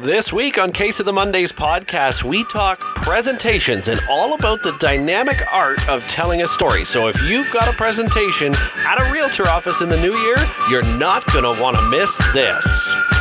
This week on Case of the Mondays podcast, we talk presentations and all about the dynamic art of telling a story. So if you've got a presentation at a realtor office in the new year, you're not going to want to miss this.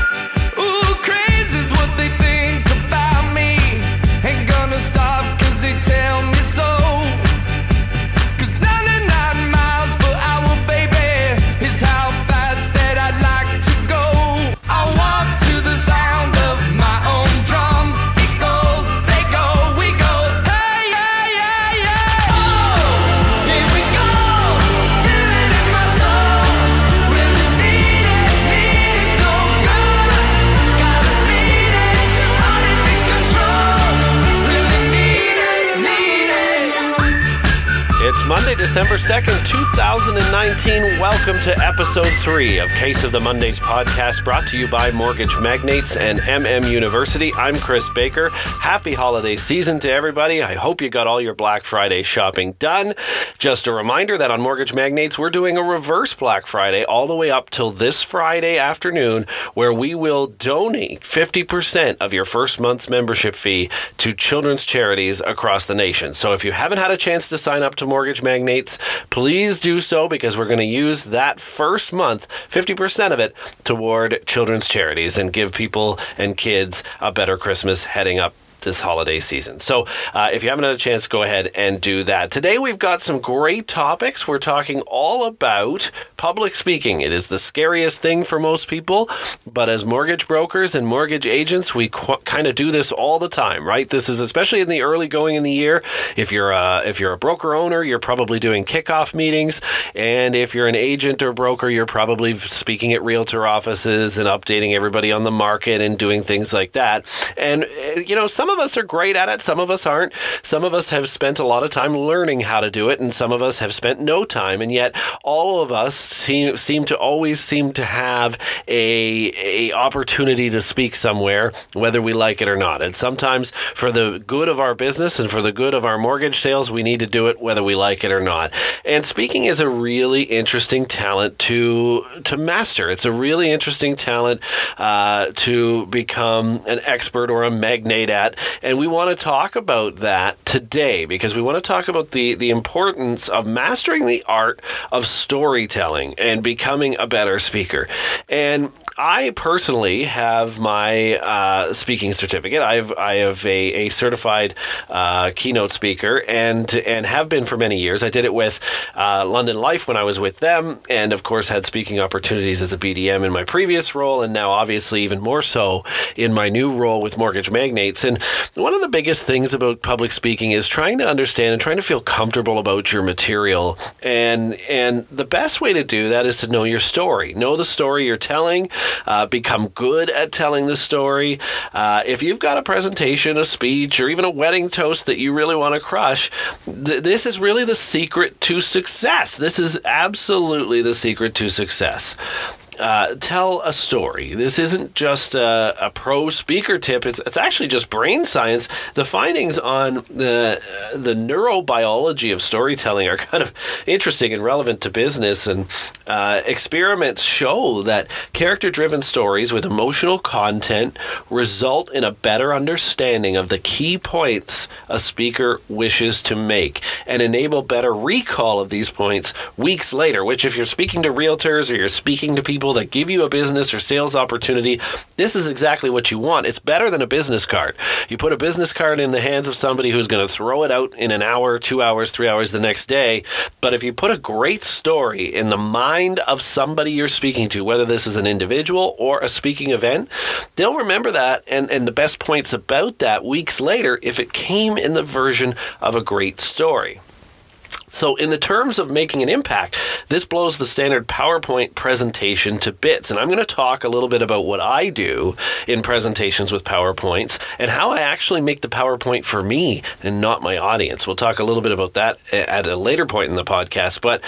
Monday, December 2nd, 2019. Welcome to episode three of Case of the Mondays podcast, brought to you by Mortgage Magnates and MM University. I'm Chris Baker. Happy holiday season to everybody. I hope you got all your Black Friday shopping done. Just a reminder that on Mortgage Magnates, we're doing a reverse Black Friday all the way up till this Friday afternoon, where we will donate 50% of your first month's membership fee to children's charities across the nation. So if you haven't had a chance to sign up to Mortgage Magnates, please do so because we're going to use that first month, 50% of it, toward children's charities and give people and kids a better Christmas heading up this holiday season. So, uh, if you haven't had a chance, go ahead and do that. Today, we've got some great topics. We're talking all about public speaking. It is the scariest thing for most people, but as mortgage brokers and mortgage agents, we qu- kind of do this all the time, right? This is especially in the early going in the year. If you're a, if you're a broker owner, you're probably doing kickoff meetings, and if you're an agent or broker, you're probably speaking at realtor offices and updating everybody on the market and doing things like that. And uh, you know, some of us are great at it, some of us aren't. Some of us have spent a lot of time learning how to do it, and some of us have spent no time. And yet, all of us seem seem to always seem to have a a opportunity to speak somewhere, whether we like it or not. And sometimes, for the good of our business and for the good of our mortgage sales, we need to do it whether we like it or not. And speaking is a really interesting talent to to master. It's a really interesting talent uh, to become an expert or a magnate at. And we want to talk about that today because we want to talk about the, the importance of mastering the art of storytelling and becoming a better speaker. And I personally have my uh, speaking certificate. I've I have a, a certified uh, keynote speaker and and have been for many years. I did it with uh, London Life when I was with them, and of course had speaking opportunities as a BDM in my previous role, and now obviously even more so in my new role with Mortgage Magnates. And one of the biggest things about public speaking is trying to understand and trying to feel comfortable about your material. And and the best way to do that is to know your story, know the story you're telling uh, become good at telling the story. Uh, if you've got a presentation, a speech, or even a wedding toast that you really want to crush, th- this is really the secret to success. This is absolutely the secret to success. Uh, tell a story. This isn't just a, a, pro speaker tip. It's it's actually just brain science. The findings on the uh, the neurobiology of storytelling are kind of interesting and relevant to business. And uh, experiments show that character driven stories with emotional content result in a better understanding of the key points a speaker wishes to make and enable better recall of these points weeks later. Which, if you're speaking to realtors or you're speaking to people that give you a business or sales opportunity, this is exactly what you want. It's better than a business card. You put a business card in the hands of somebody who's going to throw it out in an hour, two hours, three hours the next day. But if you put a great story in the mind of somebody you're speaking to, whether this is an individual or a speaking event, they'll remember that and, and the best points about that weeks later if it came in the version of a great story. So, in the terms of making an impact, this blows the standard PowerPoint presentation to bits. And I'm going to talk a little bit about what I do in presentations with PowerPoints and how I actually make the PowerPoint for me and not my audience. We'll talk a little bit about that at a later point in the podcast. But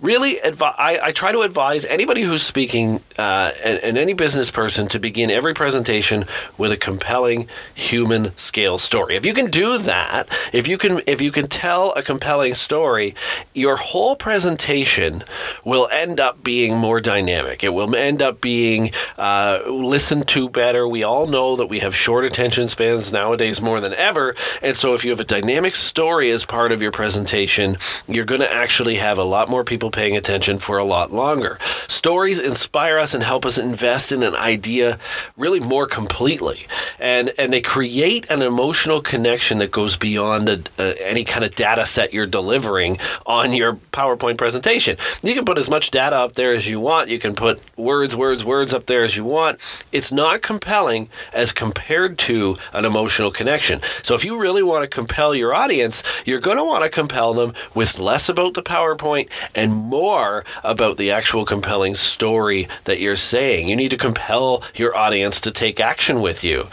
really, advi- I, I try to advise anybody who's speaking uh, and, and any business person to begin every presentation with a compelling human scale story. If you can do that, if you can, if you can tell a compelling story, your whole presentation will end up being more dynamic. It will end up being uh, listened to better. We all know that we have short attention spans nowadays more than ever, and so if you have a dynamic story as part of your presentation, you're going to actually have a lot more people paying attention for a lot longer. Stories inspire us and help us invest in an idea really more completely, and and they create an emotional connection that goes beyond a, a, any kind of data set you're delivering on your PowerPoint presentation. You can put as much data up there as you want. You can put words, words, words up there as you want. It's not compelling as compared to an emotional connection. So if you really want to compel your audience, you're going to want to compel them with less about the PowerPoint and more about the actual compelling story that you're saying. You need to compel your audience to take action with you.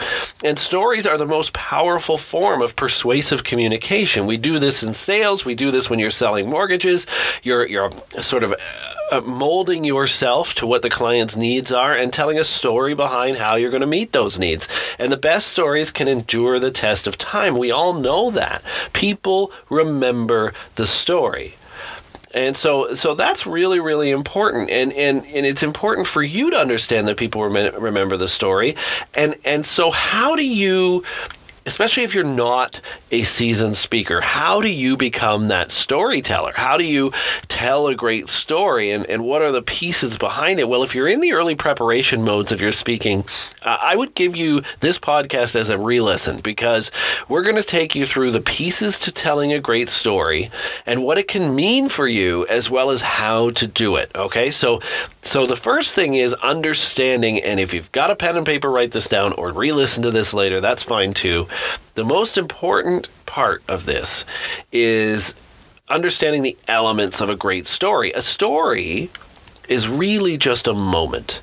And stories are the most powerful form of persuasive communication. We do this in sales, we do this when you're selling mortgages. You're you're sort of uh, molding yourself to what the client's needs are and telling a story behind how you're going to meet those needs. And the best stories can endure the test of time. We all know that. People remember the story. And so, so that's really, really important, and, and and it's important for you to understand that people rem- remember the story, and and so how do you especially if you're not a seasoned speaker, how do you become that storyteller? How do you tell a great story and, and what are the pieces behind it? Well, if you're in the early preparation modes of your speaking, uh, I would give you this podcast as a re listen because we're going to take you through the pieces to telling a great story and what it can mean for you as well as how to do it. Okay, so so the first thing is understanding, and if you've got a pen and paper, write this down or re listen to this later, that's fine too. The most important part of this is understanding the elements of a great story. A story is really just a moment.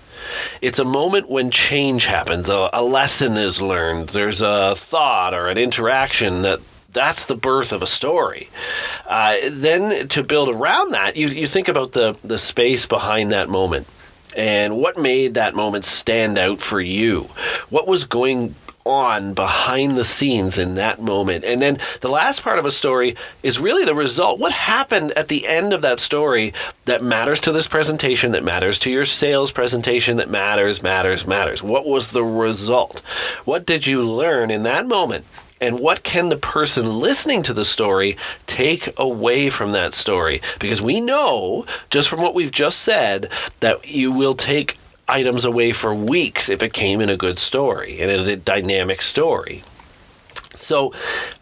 It's a moment when change happens, a, a, lesson is learned, there's a thought or an interaction that that's the birth of a story. Uh, then to build around that, you, you think about the, the space behind that moment and what made that moment stand out for you. What was going on behind the scenes in that moment. And then the last part of a story is really the result. What happened at the end of that story that matters to this presentation, that matters to your sales presentation, that matters, matters, matters? What was the result? What did you learn in that moment? and what can the person listening to the story take away from that story? Because we know, just from what we've just said, that you will take items away for weeks if it came in a good story and in a dynamic story. So,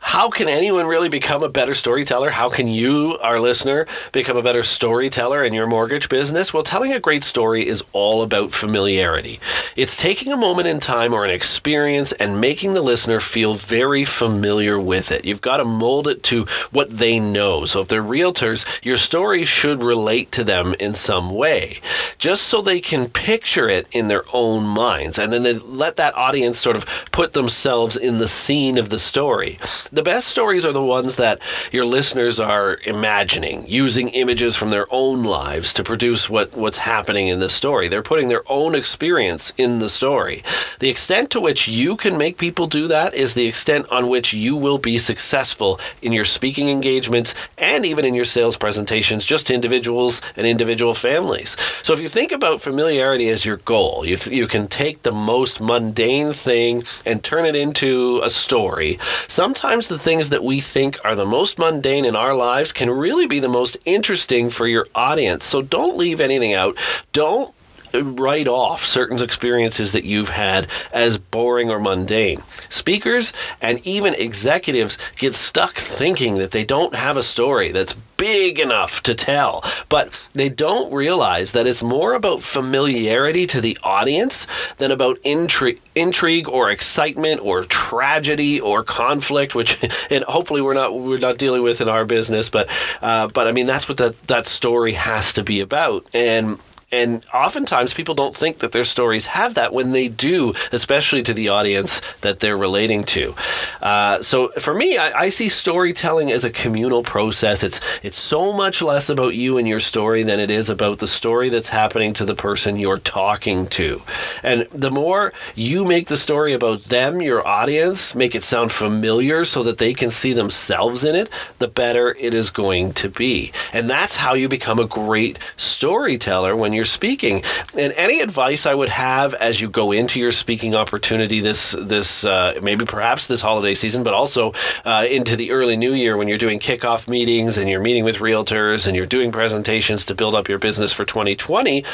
how can anyone really become a better storyteller? How can you, our listener, become a better storyteller in your mortgage business? Well, telling a great story is all about familiarity. It's taking a moment in time or an experience and making the listener feel very familiar with it. You've got to mold it to what they know. So, if they're realtors, your story should relate to them in some way, just so they can picture it in their own minds. And then they let that audience sort of put themselves in the scene of the story. The best stories are the ones that your listeners are imagining, using images from their own lives to produce what, what's happening in the story. They're putting their own experience in the story. The extent to which you can make people do that is the extent on which you will be successful in your speaking engagements and even in your sales presentations, just to individuals and individual families. So if you think about familiarity as your goal, you, you can take the most mundane thing and turn it into a story sometimes the things that we think are the most mundane in our lives can really be the most interesting for your audience. So don't leave anything out. Don't write off certain experiences that you've had as boring or mundane. Speakers and even executives get stuck thinking that they don't have a story that's big enough to tell, but they don't realize that it's more about familiarity to the audience than about intri- intrigue or excitement or tragedy or conflict, which and hopefully we're not we're not dealing with in our business, but uh, but I mean that's what that that story has to be about and and oftentimes people don't think that their stories have that when they do, especially to the audience that they're relating to. Uh, so for me, I, I, see storytelling as a communal process. It's it's so much less about you and your story than it is about the story that's happening to the person you're talking to. And the more you make the story about them, your audience, make it sound familiar so that they can see themselves in it, the better it is going to be. And that's how you become a great storyteller when you're speaking. And any advice I would have as you go into your speaking opportunity this this uh, maybe perhaps this holiday season, but also uh, into the early new year when you're doing kickoff meetings and you're meeting with realtors and you're doing presentations to build up your business for 2020.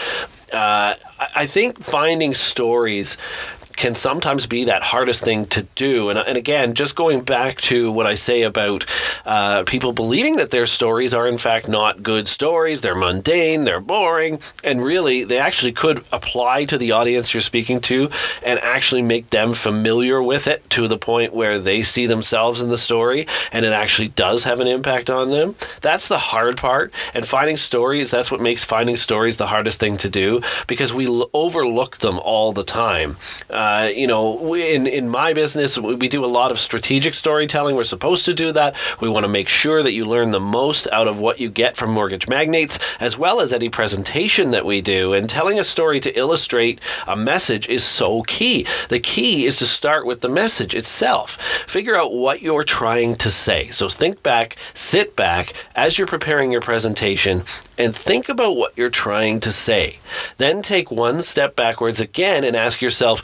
Uh, I think finding stories can sometimes be that hardest thing to do. And, and again, just going back to what I say about uh, people believing that their stories are in fact not good stories, they're mundane, they're boring, and really they actually could apply to the audience you're speaking to and actually make them familiar with it to the point where they see themselves in the story and it actually does have an impact on them. That's the hard part. And finding stories, that's what makes finding stories the hardest thing to do because we overlook them all the time. Uh, uh, you know, in in my business, we do a lot of strategic storytelling. We're supposed to do that. We want to make sure that you learn the most out of what you get from mortgage magnates, as well as any presentation that we do. And telling a story to illustrate a message is so key. The key is to start with the message itself. Figure out what you're trying to say. So think back, sit back as you're preparing your presentation, and think about what you're trying to say. Then take one step backwards again and ask yourself,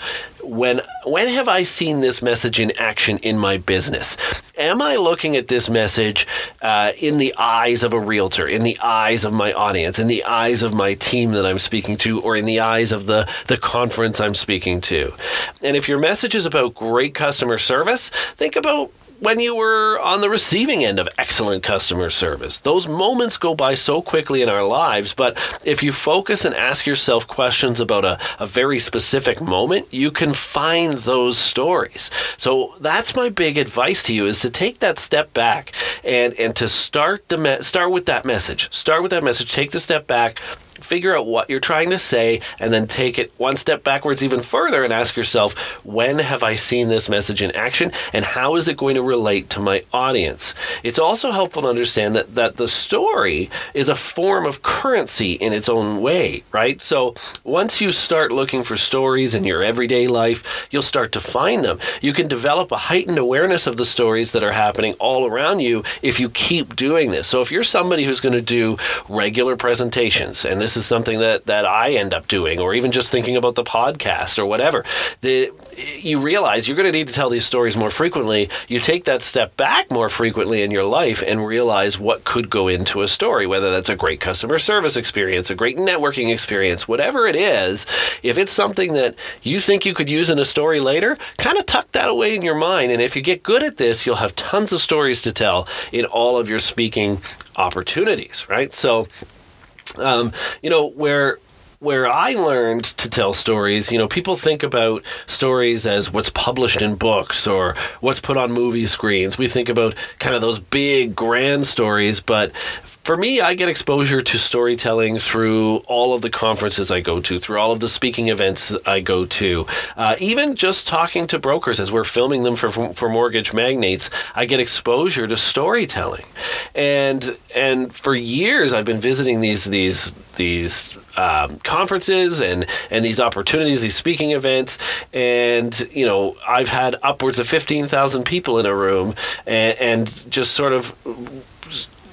when when have I seen this message in action in my business? Am I looking at this message uh, in the eyes of a realtor, in the eyes of my audience, in the eyes of my team that I'm speaking to, or in the eyes of the the conference I'm speaking to? And if your message is about great customer service, think about when you were on the receiving end of excellent customer service. Those moments go by so quickly in our lives, but if you focus and ask yourself questions about a, a very specific moment, you can find those stories. So that's my big advice to you is to take that step back and, and to start the me- start with that message. Start with that message, take the step back, figure out what you're trying to say, and then take it one step backwards even further and ask yourself, when have I seen this message in action, and how is it going to relate to my audience? It's also helpful to understand that, that the story is a form of currency in its own way, right? So once you start looking for stories in your everyday life, you'll start to find them. You can develop a heightened awareness of the stories that are happening all around you if you keep doing this. So if you're somebody who's going to do regular presentations, and this this is something that that I end up doing, or even just thinking about the podcast or whatever. The you realize you're going to need to tell these stories more frequently. You take that step back more frequently in your life and realize what could go into a story, whether that's a great customer service experience, a great networking experience, whatever it is. If it's something that you think you could use in a story later, kind of tuck that away in your mind. And if you get good at this, you'll have tons of stories to tell in all of your speaking opportunities, right? So um, you know, where where I learned to tell stories, you know, people think about stories as what's published in books or what's put on movie screens. We think about kind of those big, grand stories, but for me, I get exposure to storytelling through all of the conferences I go to, through all of the speaking events I go to, uh, even just talking to brokers as we're filming them for, for mortgage magnates. I get exposure to storytelling, and and for years I've been visiting these these these um, conferences and and these opportunities, these speaking events, and you know I've had upwards of fifteen thousand people in a room, and, and just sort of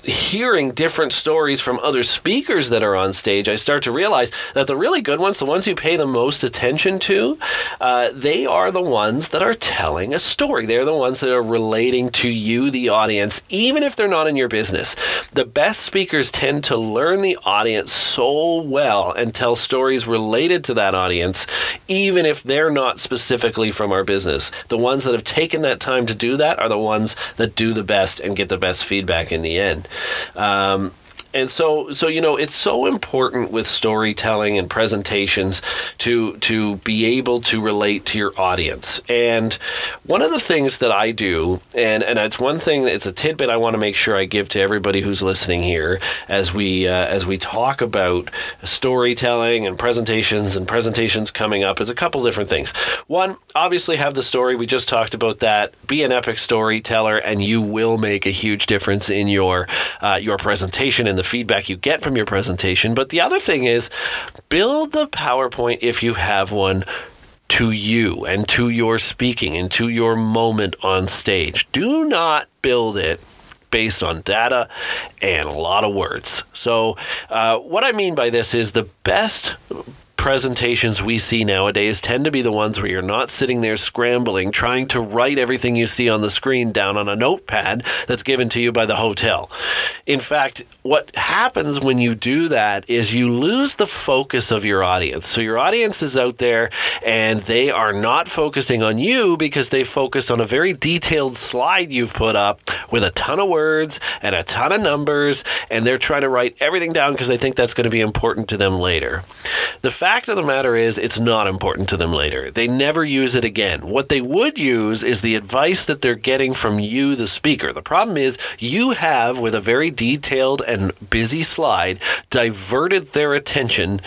hearing different stories from other speakers that are on stage, I start to realize that the really good ones, the ones you pay the most attention to, uh, they are the ones that are telling a story. They're the ones that are relating to you, the audience, even if they're not in your business. The best speakers tend to learn the audience so well and tell stories related to that audience, even if they're not specifically from our business. The ones that have taken that time to do that are the ones that do the best and get the best feedback in the end. Um, And so, so you know, it's so important with storytelling and presentations to to be able to relate to your audience. And one of the things that I do, and and it's one thing, it's a tidbit I want to make sure I give to everybody who's listening here as we uh, as we talk about storytelling and presentations and presentations coming up is a couple different things. One, obviously, have the story. We just talked about that. Be an epic storyteller, and you will make a huge difference in your uh, your presentation in the feedback you get from your presentation. But the other thing is, build the PowerPoint if you have one to you and to your speaking and to your moment on stage. Do not build it based on data and a lot of words. So, uh, what I mean by this is the best presentations we see nowadays tend to be the ones where you're not sitting there scrambling, trying to write everything you see on the screen down on a notepad that's given to you by the hotel. In fact, what happens when you do that is you lose the focus of your audience. So your audience is out there and they are not focusing on you because they focused on a very detailed slide you've put up with a ton of words and a ton of numbers, and they're trying to write everything down because they think that's going to be important to them later. The fact of the matter is, it's not important to them later. They never use it again. What they would use is the advice that they're getting from you, the speaker. The problem is, you have, with a very detailed and busy slide, diverted their attention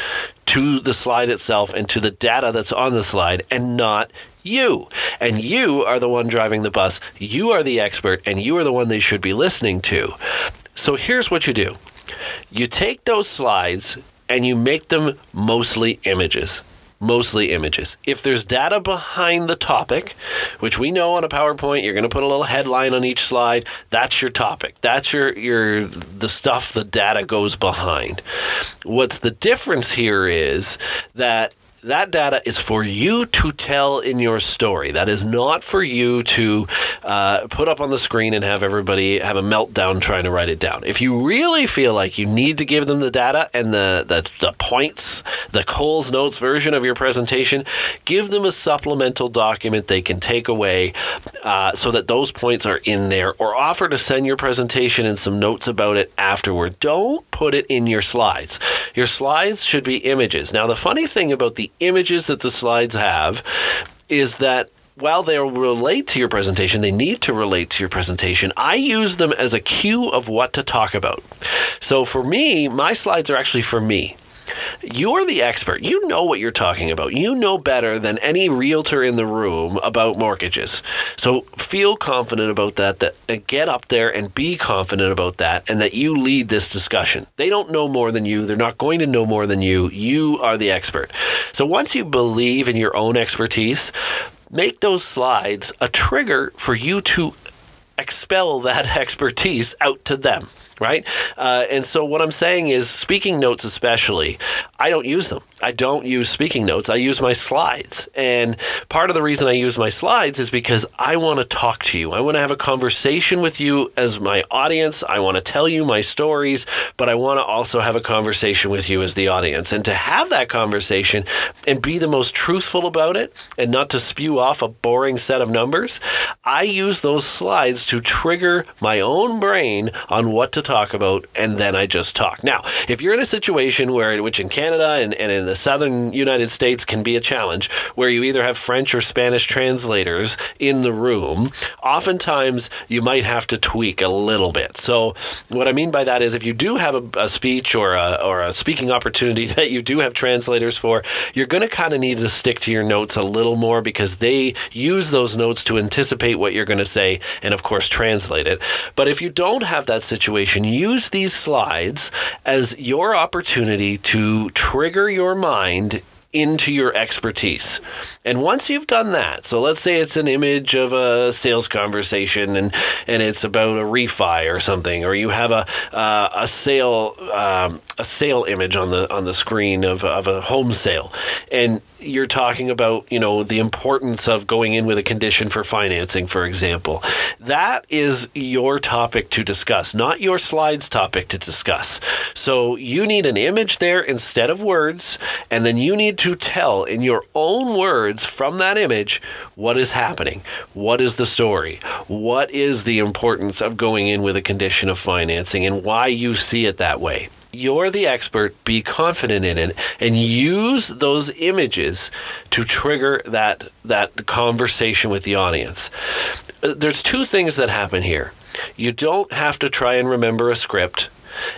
to the slide itself and to the data that's on the slide and not you. And you are the one driving the bus. You are the expert, and you are the one they should be listening to. So here's what you do you take those slides and you make them mostly images. Mostly images. If there's data behind the topic, which we know on a PowerPoint, you're going to put a little headline on each slide. That's your topic. That's your your the stuff the data goes behind. What's the difference here is that that data is for you to tell in your story. That is not for you to uh, put up on the screen and have everybody have a meltdown trying to write it down. If you really feel like you need to give them the data and the, the, the points, the Coles Notes version of your presentation, give them a supplemental document they can take away uh, so that those points are in there or offer to send your presentation and some notes about it afterward. Don't put it in your slides. Your slides should be images. Now, the funny thing about the images that the slides have is that while they'll relate to your presentation, they need to relate to your presentation. I use them as a cue of what to talk about. So for me, my slides are actually for me. You're the expert. You know what you're talking about. You know better than any realtor in the room about mortgages. So feel confident about that, that get up there and be confident about that and that you lead this discussion. They don't know more than you. They're not going to know more than you. You are the expert. So once you believe in your own expertise, make those slides a trigger for you to expel that expertise out to them right? Uh, and so what I'm saying is, speaking notes especially, I don't use them. I don't use speaking notes. I use my slides. And part of the reason I use my slides is because I want to talk to you. I want to have a conversation with you as my audience. I want to tell you my stories, but I want to also have a conversation with you as the audience. And to have that conversation and be the most truthful about it and not to spew off a boring set of numbers, I use those slides to trigger my own brain on what to talk about, and then I just talk. Now, if you're in a situation where, which in Canada and, and in the southern United States can be a challenge, where you either have French or Spanish translators in the room, oftentimes you might have to tweak a little bit. So, what I mean by that is if you do have a, a speech or a, or a speaking opportunity that you do have translators for, you're going to kind of need to stick to your notes a little more because they use those notes to anticipate what you're going to say and, of course, translate it. But if you don't have that situation, use these slides as your opportunity to trigger your mind into your expertise. And once you've done that, so let's say it's an image of a sales conversation and and it's about a refi or something, or you have a uh, a sale um, a sale image on the on the screen of of a home sale, and you're talking about, you know, the importance of going in with a condition for financing, for example. That is your topic to discuss, not your slides topic to discuss. So you need an image there instead of words, and then you need to tell in your own words from that image what is happening, what is the story, what is the importance of going in with a condition of financing, and why you see it that way you're the expert, be confident in it, and use those images to trigger that that conversation with the audience. Uh, There's two things that happen here. You don't have to try and remember a script.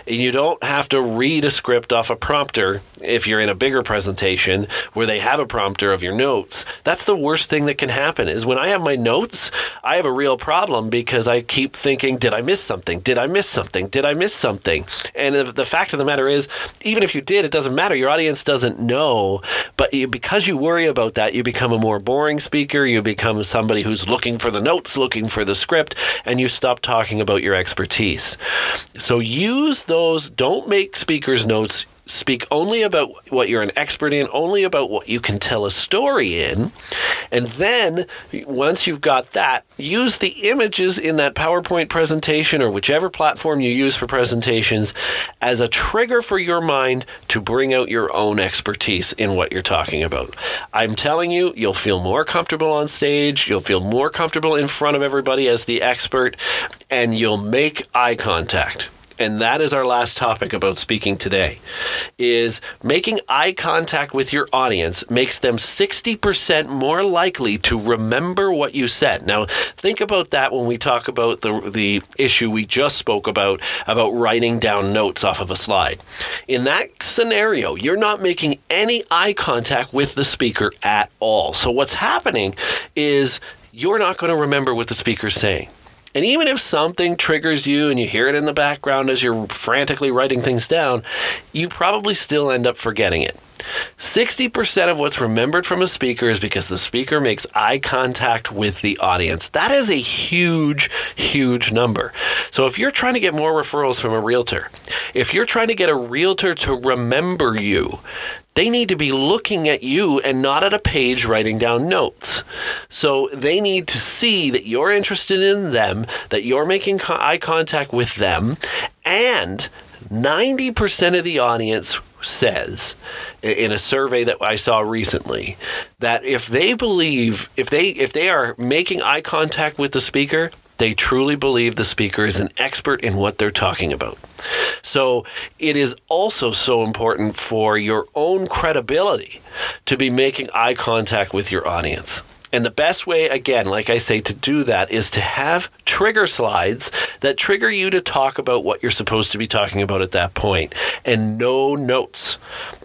And you don't have to read a script off a prompter if you're in a bigger presentation where they have a prompter of your notes. That's the worst thing that can happen is when I have my notes, I have a real problem because I keep thinking, did I miss something? Did I miss something? Did I miss something? And the- fact of the matter is, even if you did, it doesn't matter. Your audience doesn't know. But you, because you worry about that, you become a more boring speaker. You become somebody who's looking for the notes, looking for the script, and you stop talking about your expertise. So use those, don't make speakers' notes. Speak only about what you're an expert in, only about what you can tell a story in. And then, once you've got that, use the images in that PowerPoint presentation or whichever platform you use for presentations as a trigger for your mind to bring out your own expertise in what you're talking about. I'm telling you, you'll feel more comfortable on stage, you'll feel more comfortable in front of everybody as the expert, and you'll make eye contact and that is our last topic about speaking today is making eye contact with your audience makes them 60% more likely to remember what you said. Now think about that when we talk about the, the issue we just spoke about about writing down notes off of a slide. In that scenario you're not making any eye contact with the speaker at all. So what's happening is you're not going to remember what the speaker's saying and even if something triggers you and you hear it in the background as you're frantically writing things down, you probably still end up forgetting it. 60% of what's remembered from a speaker is because the speaker makes eye contact with the audience. That is a huge, huge number. So if you're trying to get more referrals from a realtor, if you're trying to get a realtor to remember you, they need to be looking at you and not at a page writing down notes. So they need to see that you're interested in them, that you're making eye contact with them, and 90% of the audience says in a survey that I saw recently that if they believe if they if they are making eye contact with the speaker they truly believe the speaker is an expert in what they're talking about. So it is also so important for your own credibility to be making eye contact with your audience. And the best way, again, like I say, to do that is to have trigger slides that trigger you to talk about what you're supposed to be talking about at that point and no notes.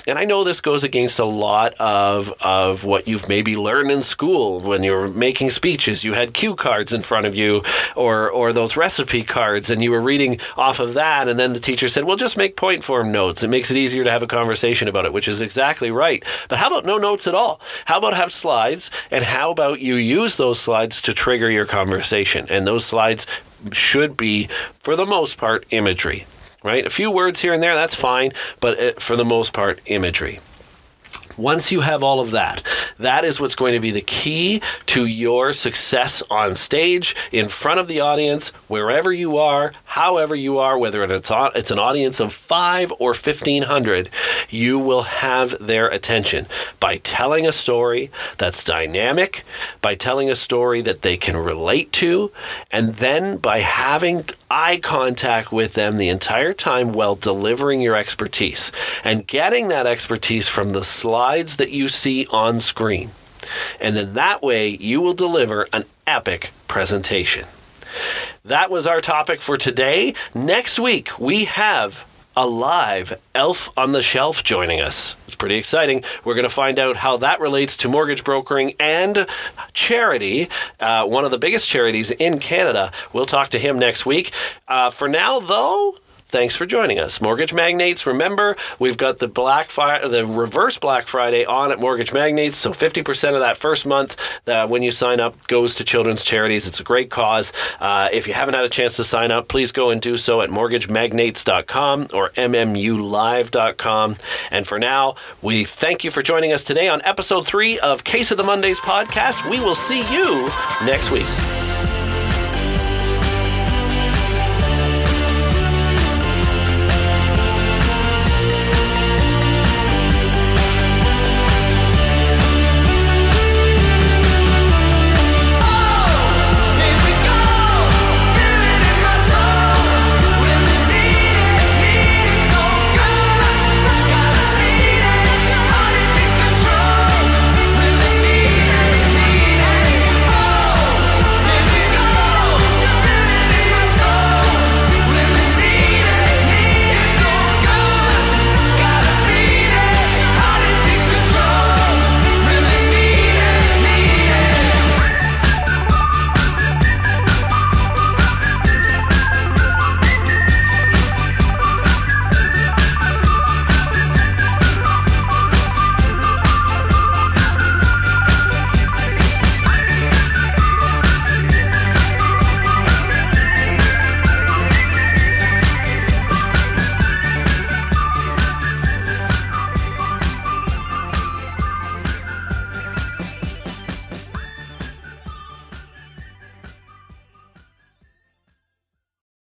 And I know this goes against a lot of, of what you've maybe learned in school when you were making speeches. You had cue cards in front of you or, or those recipe cards, and you were reading off of that. And then the teacher said, Well, just make point form notes. It makes it easier to have a conversation about it, which is exactly right. But how about no notes at all? How about have slides? And how about you use those slides to trigger your conversation? And those slides should be, for the most part, imagery right? A few words here and there, that's fine, but uh, for the most part, imagery. Once you have all of that, that is what's going to be the key to your success on stage, in front of the audience, wherever you are, however you are, whether it's, on, it's an audience of five or 1,500, you will have their attention by telling a story that's dynamic, by telling a story that they can relate to, and then by having eye contact with them the entire time while delivering your expertise and getting that expertise from the slides that you see on screen. And then that way you will deliver an epic presentation. That was our topic for today. Next week, we have a live elf on the shelf joining us. It's pretty exciting. We're going to find out how that relates to mortgage brokering and charity, uh, one of the biggest charities in Canada. We'll talk to him next week. Uh, for now, though, thanks for joining us. Mortgage Magnates, remember, we've got the Black Friday, the reverse Black Friday on at Mortgage Magnates. So 50% of that first month that when you sign up goes to children's charities. It's a great cause. Uh, if you haven't had a chance to sign up, please go and do so at mortgagemagnates.com or mmulive.com. And for now, we thank you for joining us today on episode three of Case of the Mondays podcast. We will see you next week.